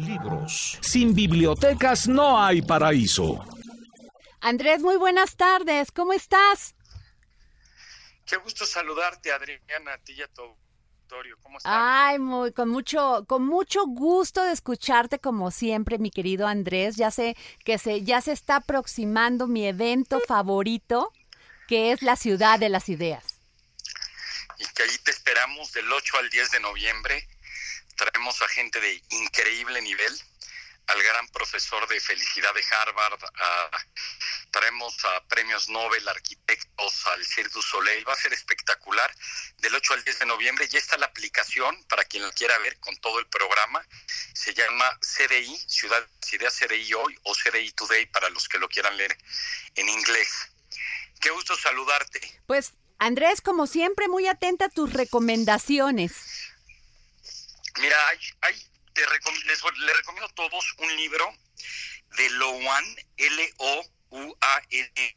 Libros. Sin bibliotecas no hay paraíso. Andrés, muy buenas tardes. ¿Cómo estás? Qué gusto saludarte, Adriana, a ti y a tu auditorio. ¿Cómo estás? Ay, muy, con mucho, con mucho gusto de escucharte como siempre, mi querido Andrés. Ya sé que se, ya se está aproximando mi evento favorito, que es la Ciudad de las Ideas. Y que ahí te esperamos del 8 al 10 de noviembre. Traemos a gente de increíble nivel, al gran profesor de felicidad de Harvard, a- traemos a premios Nobel, arquitectos, al Cirque du Soleil. Va a ser espectacular. Del 8 al 10 de noviembre ya está la aplicación para quien la quiera ver con todo el programa. Se llama CDI, Ciudad Ideas CDI Hoy o CDI Today para los que lo quieran leer en inglés. Qué gusto saludarte. Pues, Andrés, como siempre, muy atenta a tus recomendaciones. Mira, hay, hay- te recom- les, les recomiendo a todos un libro de Loan, L-O-U-A-N,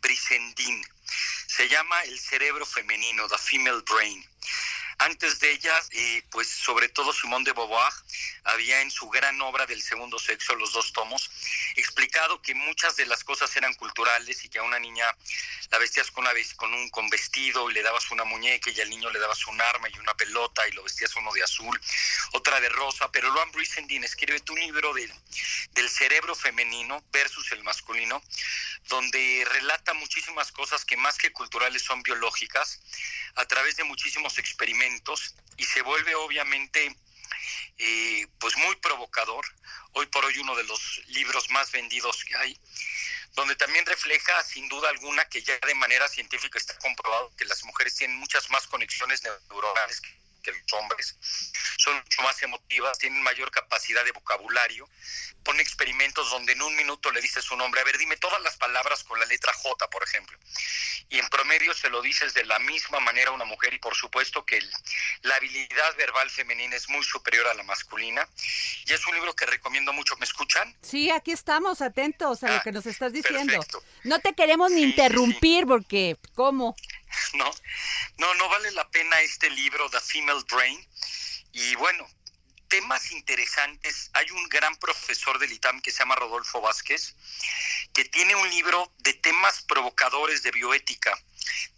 Brisendin. Se llama El cerebro femenino, The Female Brain. Antes de ella, eh, pues sobre todo Simone de Beauvoir había en su gran obra del segundo sexo, los dos tomos, explicado que muchas de las cosas eran culturales y que a una niña la vestías con, una, con un con vestido y le dabas una muñeca y al niño le dabas un arma y una pelota y lo vestías uno de azul, otra de rosa, pero Luan Brisendin escribe tu libro del, del cerebro femenino versus el masculino, donde relata muchísimas cosas que más que culturales son biológicas a través de muchísimos experimentos y se vuelve obviamente eh, pues muy provocador. Hoy por hoy uno de los libros más vendidos que hay, donde también refleja sin duda alguna que ya de manera científica está comprobado que las mujeres tienen muchas más conexiones neuronales que que los hombres, son mucho más emotivas, tienen mayor capacidad de vocabulario. Pone experimentos donde en un minuto le dices un hombre, a ver, dime todas las palabras con la letra J, por ejemplo. Y en promedio se lo dices de la misma manera a una mujer y por supuesto que el- la habilidad verbal femenina es muy superior a la masculina. Y es un libro que recomiendo mucho. ¿Me escuchan? Sí, aquí estamos atentos a lo Ah, que nos estás diciendo. perfecto. No te queremos ni Sí, sí, interrumpir porque, ¿cómo? ¿no? No, no vale la pena este libro, The Female Brain. Y bueno, temas interesantes. Hay un gran profesor del ITAM que se llama Rodolfo Vázquez, que tiene un libro de temas provocadores de bioética,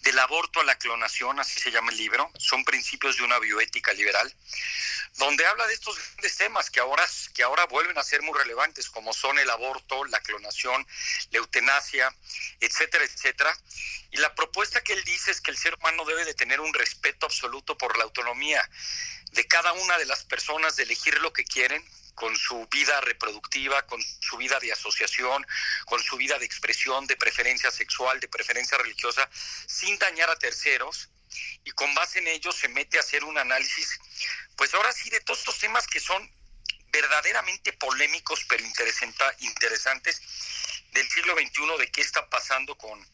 del aborto a la clonación, así se llama el libro. Son principios de una bioética liberal, donde habla de estos grandes temas que ahora, que ahora vuelven a ser muy relevantes, como son el aborto, la clonación, la eutanasia, etcétera, etcétera. Y la propuesta que él dice es que el ser humano debe de tener un respeto absoluto por la autonomía de cada una de las personas de elegir lo que quieren con su vida reproductiva, con su vida de asociación, con su vida de expresión, de preferencia sexual, de preferencia religiosa, sin dañar a terceros. Y con base en ello se mete a hacer un análisis, pues ahora sí, de todos estos temas que son verdaderamente polémicos pero interesantes del siglo XXI, de qué está pasando con,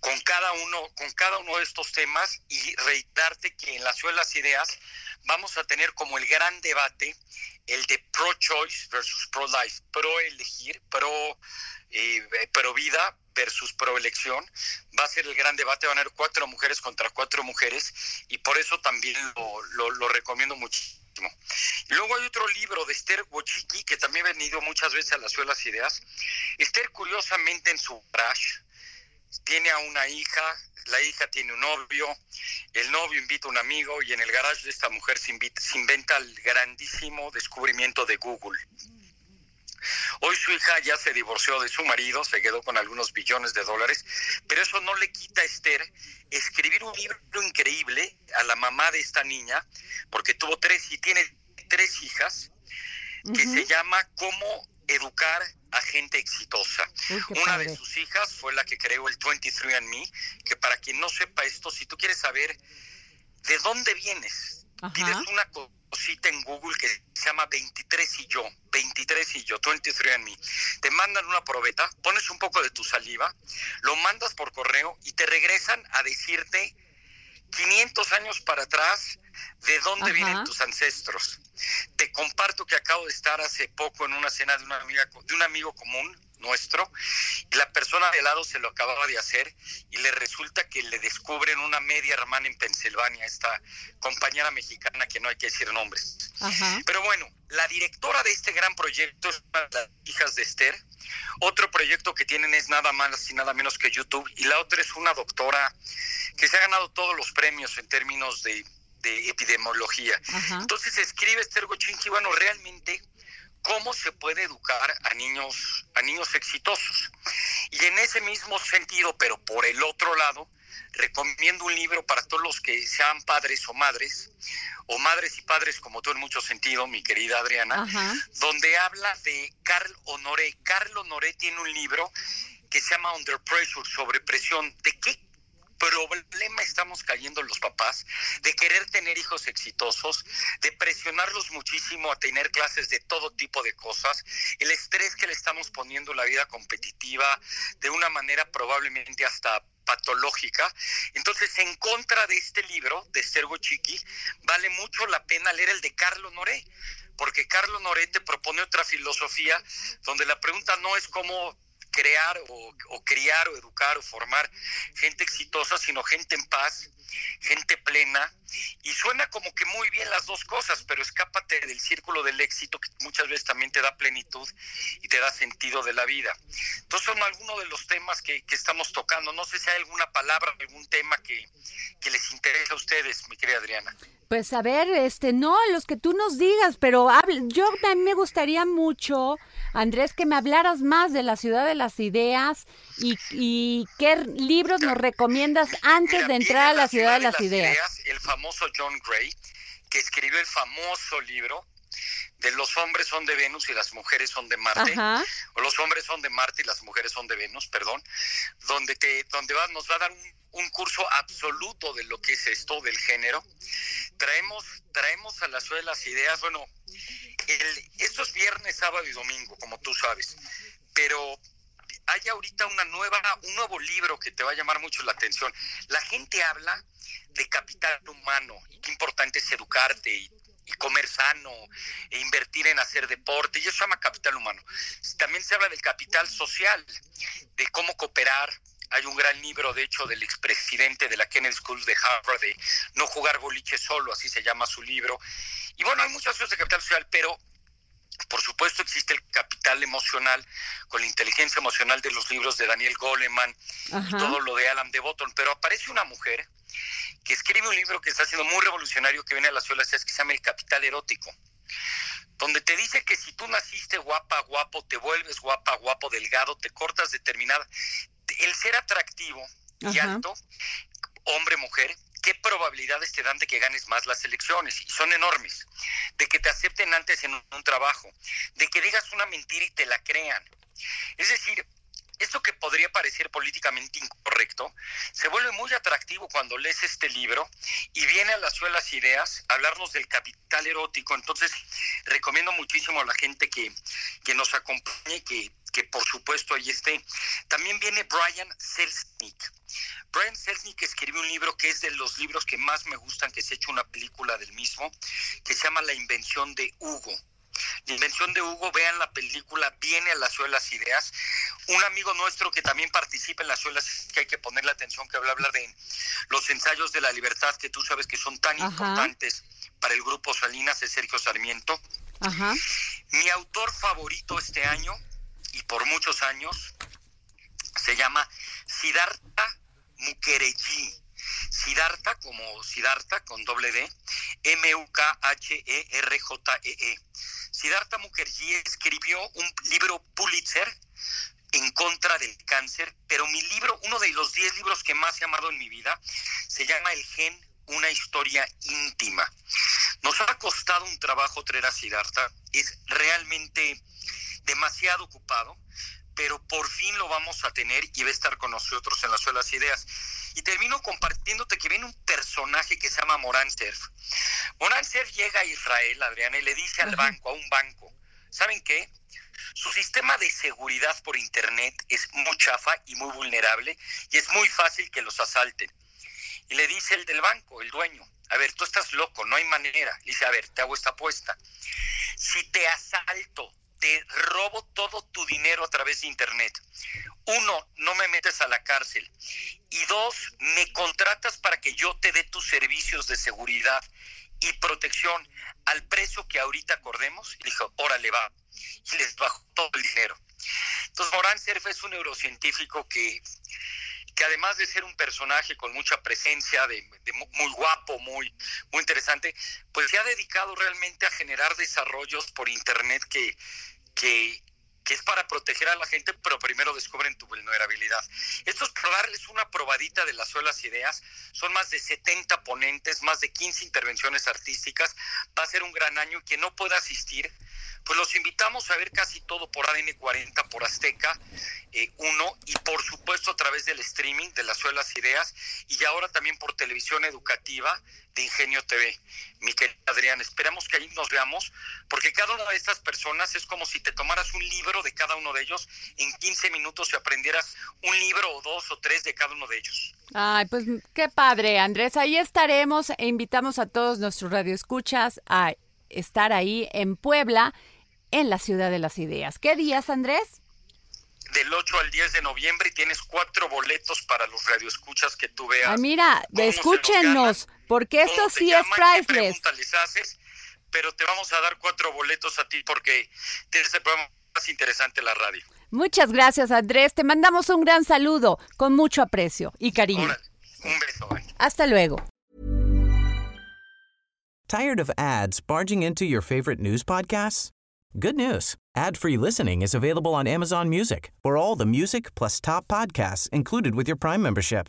con cada uno, con cada uno de estos temas y reiterarte que en la Ciudad de las Ideas vamos a tener como el gran debate el de pro-choice versus pro-life, pro-elegir, pro, eh, pro vida versus pro-elección. Va a ser el gran debate, van a haber cuatro mujeres contra cuatro mujeres y por eso también lo, recomiendo muchísimo. Luego hay otro libro de Esther Wochiki que también ha venido muchas veces a la Ciudad Ideas. Esther, curiosamente, en su crash, tiene a una hija, la hija tiene un novio, el novio invita a un amigo y en el garage de esta mujer se, invita- se inventa el grandísimo descubrimiento de Google. Hoy su hija ya se divorció de su marido, se quedó con algunos billones de dólares, pero eso no le quita a Esther escribir un libro increíble a la mamá de esta niña, porque tuvo tres y tiene tres hijas, que se llama Cómo educar a gente exitosa. Uy, Una padre. de sus hijas fue la que creó el 23andMe, que para quien no sepa esto, si tú quieres saber de dónde vienes, Ajá. pides una cosita en Google que se llama 23 y yo, 23 y yo, 23 and me. Te mandan una probeta, pones un poco de tu saliva, lo mandas por correo y te regresan a decirte 500 años para atrás de dónde vienen tus ancestros. Te comparto que acabo de estar hace poco en una cena de, una amiga, de un amigo común nuestro, y la persona de lado se lo acababa de hacer y le resulta que le descubren una media hermana en Pensilvania, esta compañera mexicana que no hay que decir nombres. Pero bueno, la directora de este gran proyecto es una de las hijas de Esther. Otro proyecto que tienen es nada más y nada menos que YouTube. Y la otra es una doctora que se ha ganado todos los premios en términos de, epidemiología. Entonces escribe Esther Gochinki, bueno, realmente cómo se puede educar a niños, a niños exitosos. Y en ese mismo sentido, pero por el otro lado, recomiendo un libro para todos los que sean padres o madres, o madres y padres como tú en mucho sentido, mi querida Adriana, donde habla de Carl Honoré. Carl Honoré tiene un libro que se llama Under Pressure, sobre presión. ¿De qué problema estamos cayendo los papás de querer tener hijos exitosos, de presionarlos muchísimo a tener clases de todo tipo de cosas, el estrés que le estamos poniendo en la vida competitiva de una manera probablemente hasta patológica. Entonces, en contra de este libro de Sergo Chiqui, vale mucho la pena leer el de Carlos Noré, porque Carlos Noré te propone otra filosofía donde la pregunta no es cómo crear o, criar o educar o formar gente exitosa, sino gente en paz, gente plena. Y suena como que muy bien las dos cosas, pero escápate del círculo del éxito que muchas veces también te da plenitud y te da sentido de la vida. Entonces son algunos de los temas que, estamos tocando. No sé si hay alguna palabra, algún tema que, que les interesa a ustedes, mi querida Adriana. Pues a ver, este, no, los que tú nos digas, pero hable, yo mí me gustaría mucho, Andrés, que me hablaras más de la ciudad de las ideas y, y qué libros nos recomiendas antes de entrar a la ciudad, de las, ideas. El famoso John Gray, que escribió el famoso libro de los hombres son de Venus y las mujeres son de Marte, o los hombres son de Marte y las mujeres son de Venus, perdón, donde te, donde va, nos va a dar un, curso absoluto de lo que es esto del género. Traemos, traemos a la de las ideas, bueno, el, esto es viernes, sábado y domingo, como tú sabes, pero hay ahorita una nueva, un nuevo libro que te va a llamar mucho la atención. La gente habla de capital humano y qué importante es educarte y y comer sano, e invertir en hacer deporte, y eso se llama capital humano. También se habla del capital social, de cómo cooperar. Hay un gran libro, de hecho, del expresidente de la Kennedy School de Harvard, de No jugar boliche solo, así se llama su libro. Y bueno, hay muchas cosas de capital social, pero por supuesto existe el capital emocional con la inteligencia emocional de los libros de Daniel Goleman y todo lo de Alan de Botton, pero aparece una mujer que escribe un libro que está siendo muy revolucionario que viene a las suelas, que se llama El Capital Erótico, donde te dice que si tú naciste guapa, guapo, te vuelves guapa, guapo, delgado, te cortas determinada, el ser atractivo y alto, hombre, mujer, ¿qué probabilidades te dan de que ganes más las elecciones? Y son enormes. De que te acepten antes en un trabajo, de que digas una mentira y te la crean. Es decir, esto que podría parecer políticamente incorrecto se vuelve muy atractivo cuando lees este libro y viene a las suelas ideas hablarnos del capital erótico. Entonces, recomiendo muchísimo a la gente que, que nos acompañe, que, que por supuesto ahí esté. También viene Brian Selznick. Brian Selznick escribió un libro que es de los libros que más me gustan, que se ha hecho una película del mismo, que se llama La invención de Hugo la invención de Hugo, vean la película, viene a las suelas ideas. Un amigo nuestro que también participa en las suelas, que hay que ponerle atención, que habla, habla de los ensayos de la libertad, que tú sabes que son tan importantes para el grupo Salinas, es Sergio Sarmiento. Mi autor favorito este año, y por muchos años, se llama Siddhartha Mukherjee. Siddhartha como Siddhartha con doble D, M-U-K-H-E-R-J-E-E. e e Siddhartha Mukherjee escribió un libro Pulitzer en contra del cáncer, pero mi libro, uno de los 10 libros que más he amado en mi vida, se llama El gen, una historia íntima. Nos ha costado un trabajo traer a Siddhartha, es realmente demasiado ocupado, pero por fin lo vamos a tener y va a estar con nosotros en las suelas ideas. Y termino compartiéndote que viene un personaje que se llama Morán Cerf. Morán Cerf llega a Israel, Adriana, y le dice al banco, a un banco, ¿saben qué? Su sistema de seguridad por Internet es muy chafa y muy vulnerable y es muy fácil que los asalten. Y le dice el del banco, el dueño, a ver, tú estás loco, no hay manera. Le dice, a ver, te hago esta apuesta. Si te asalto, te robo todo tu dinero a través de Internet. Uno, no me metes a la cárcel. Y dos, me contratas para que yo te dé tus servicios de seguridad y protección al precio que ahorita acordemos. Y dijo, órale, va. Y les bajó todo el dinero. Entonces, Morán Cerf es un neurocientífico que que además de ser un personaje con mucha presencia, de, muy guapo, muy, muy interesante, pues se ha dedicado realmente a generar desarrollos por Internet que, que, que es para proteger a la gente, pero primero descubren tu vulnerabilidad. Esto es para darles una probadita de las suelas ideas. Son más de 70 ponentes, más de 15 intervenciones artísticas. Va a ser un gran año. Quien no pueda asistir, pues los invitamos a ver casi todo por ADN 40, por Azteca 1 eh, y por supuesto a través del streaming de las suelas ideas y ahora también por televisión educativa de Ingenio TV. Mi querida Esperamos que ahí nos veamos porque cada una de estas personas es como si te tomaras un libro de cada uno de ellos en 15 minutos y aprendieras un libro o dos o tres de cada uno de ellos. Ay, pues qué padre, Andrés. Ahí estaremos e invitamos a todos nuestros radioescuchas a estar ahí en Puebla en la Ciudad de las Ideas. ¿Qué días, Andrés? Del 8 al 10 de noviembre y tienes cuatro boletos para los radioescuchas que tú veas. Ay, mira, escúchenos, porque esto sí es priceless. les haces, pero te vamos a dar cuatro boletos a ti porque tienes el programa más interesante la radio. Muchas gracias, Andrés. Te mandamos un gran saludo con mucho aprecio y cariño. un beso. Hasta luego. Tired of ads barging into your favorite news podcasts? Good news. Ad-free listening is available on Amazon Music for all the music plus top podcasts included with your Prime membership.